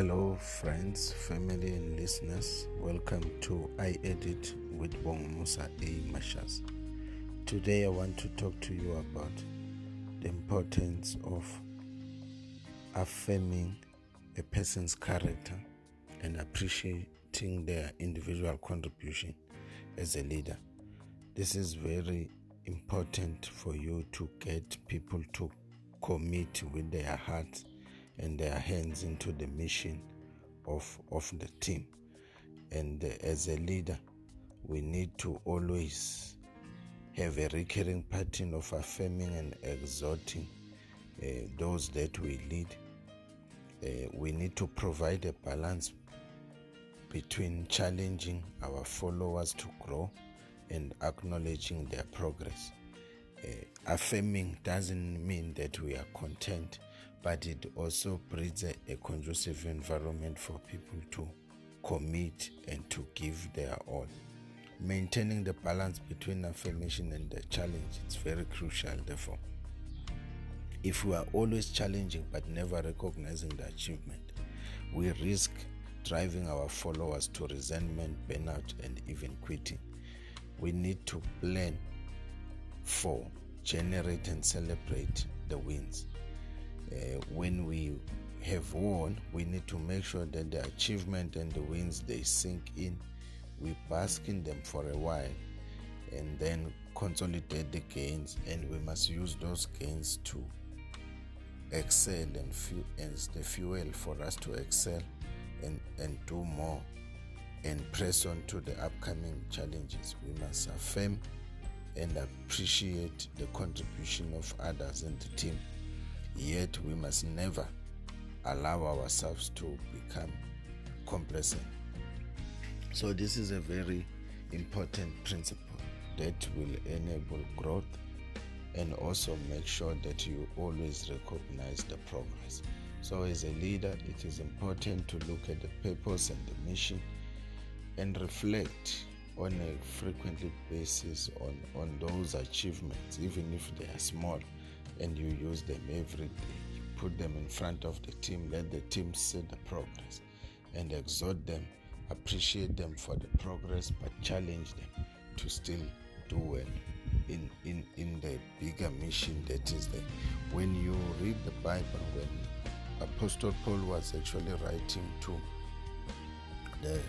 Hello, friends, family, and listeners. Welcome to I Edit with Bong Musa A. Mashas. Today, I want to talk to you about the importance of affirming a person's character and appreciating their individual contribution as a leader. This is very important for you to get people to commit with their hearts and their hands into the mission of, of the team. And as a leader, we need to always have a recurring pattern of affirming and exhorting uh, those that we lead. Uh, we need to provide a balance between challenging our followers to grow and acknowledging their progress. Uh, affirming doesn't mean that we are content, but it also breeds a, a conducive environment for people to commit and to give their all. Maintaining the balance between affirmation and the challenge is very crucial, therefore. If we are always challenging but never recognizing the achievement, we risk driving our followers to resentment, burnout, and even quitting. We need to plan for, generate, and celebrate the wins. Uh, when we have won, we need to make sure that the achievement and the wins they sink in. We bask in them for a while and then consolidate the gains, and we must use those gains to excel and, fuel, and the fuel for us to excel and, and do more and press on to the upcoming challenges. We must affirm and appreciate the contribution of others in the team. Yet we must never allow ourselves to become complacent. So, this is a very important principle that will enable growth and also make sure that you always recognize the progress. So, as a leader, it is important to look at the purpose and the mission and reflect on a frequently basis on, on those achievements, even if they are small, and you use them every day. You put them in front of the team, let the team see the progress, and exhort them, appreciate them for the progress, but challenge them to still do well in, in, in the bigger mission that is there. When you read the Bible, when Apostle Paul was actually writing to the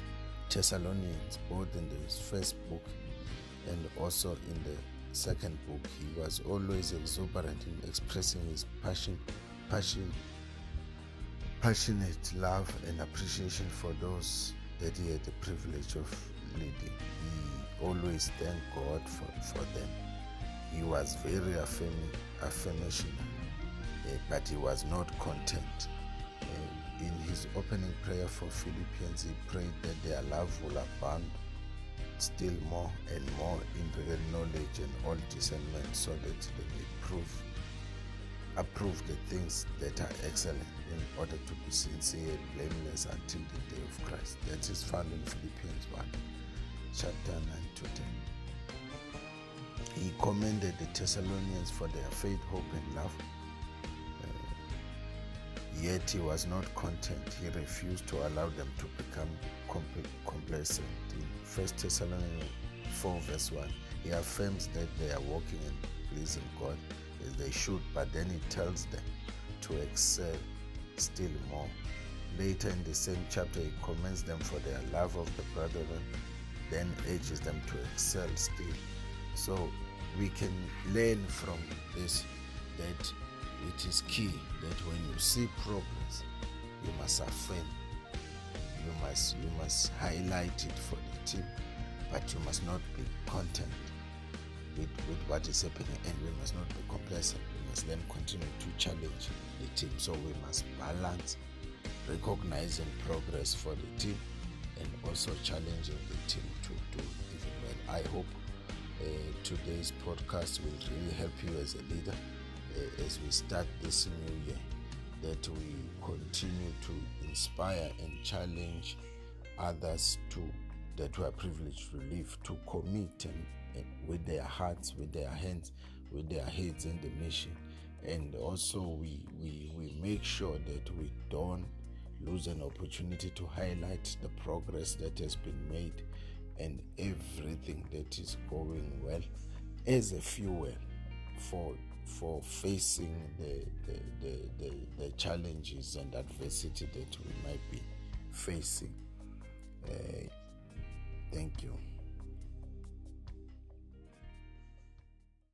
Thessalonians, both in the first book and also in the second book, he was always exuberant in expressing his passion, passion, passionate love and appreciation for those that he had the privilege of leading. He always thanked God for, for them. He was very affirming, affirmational, uh, but he was not content in his opening prayer for Philippians, he prayed that their love will abound still more and more in real knowledge and all discernment so that they may prove approve the things that are excellent in order to be sincere and blameless until the day of Christ. That is found in Philippians 1, chapter 9 to 10. He commended the Thessalonians for their faith, hope, and love Yet he was not content. He refused to allow them to become complacent. In 1 Thessalonians 4, verse 1, he affirms that they are walking and pleasing God as they should, but then he tells them to excel still more. Later in the same chapter, he commends them for their love of the brethren, then urges them to excel still. So we can learn from this that it is key that when you see progress, you must affirm. You must you must highlight it for the team, but you must not be content with, with what is happening and we must not be complacent. We must then continue to challenge the team. So we must balance recognizing progress for the team and also challenging the team to do even well. I hope uh, today's podcast will really help you as a leader as we start this new year that we continue to inspire and challenge others to that we are privileged to live to commit and, and with their hearts with their hands with their heads in the mission and also we we we make sure that we don't lose an opportunity to highlight the progress that has been made and everything that is going well. As a fuel for for facing the the, the, the, the challenges and adversity that we might be facing. Uh, thank you.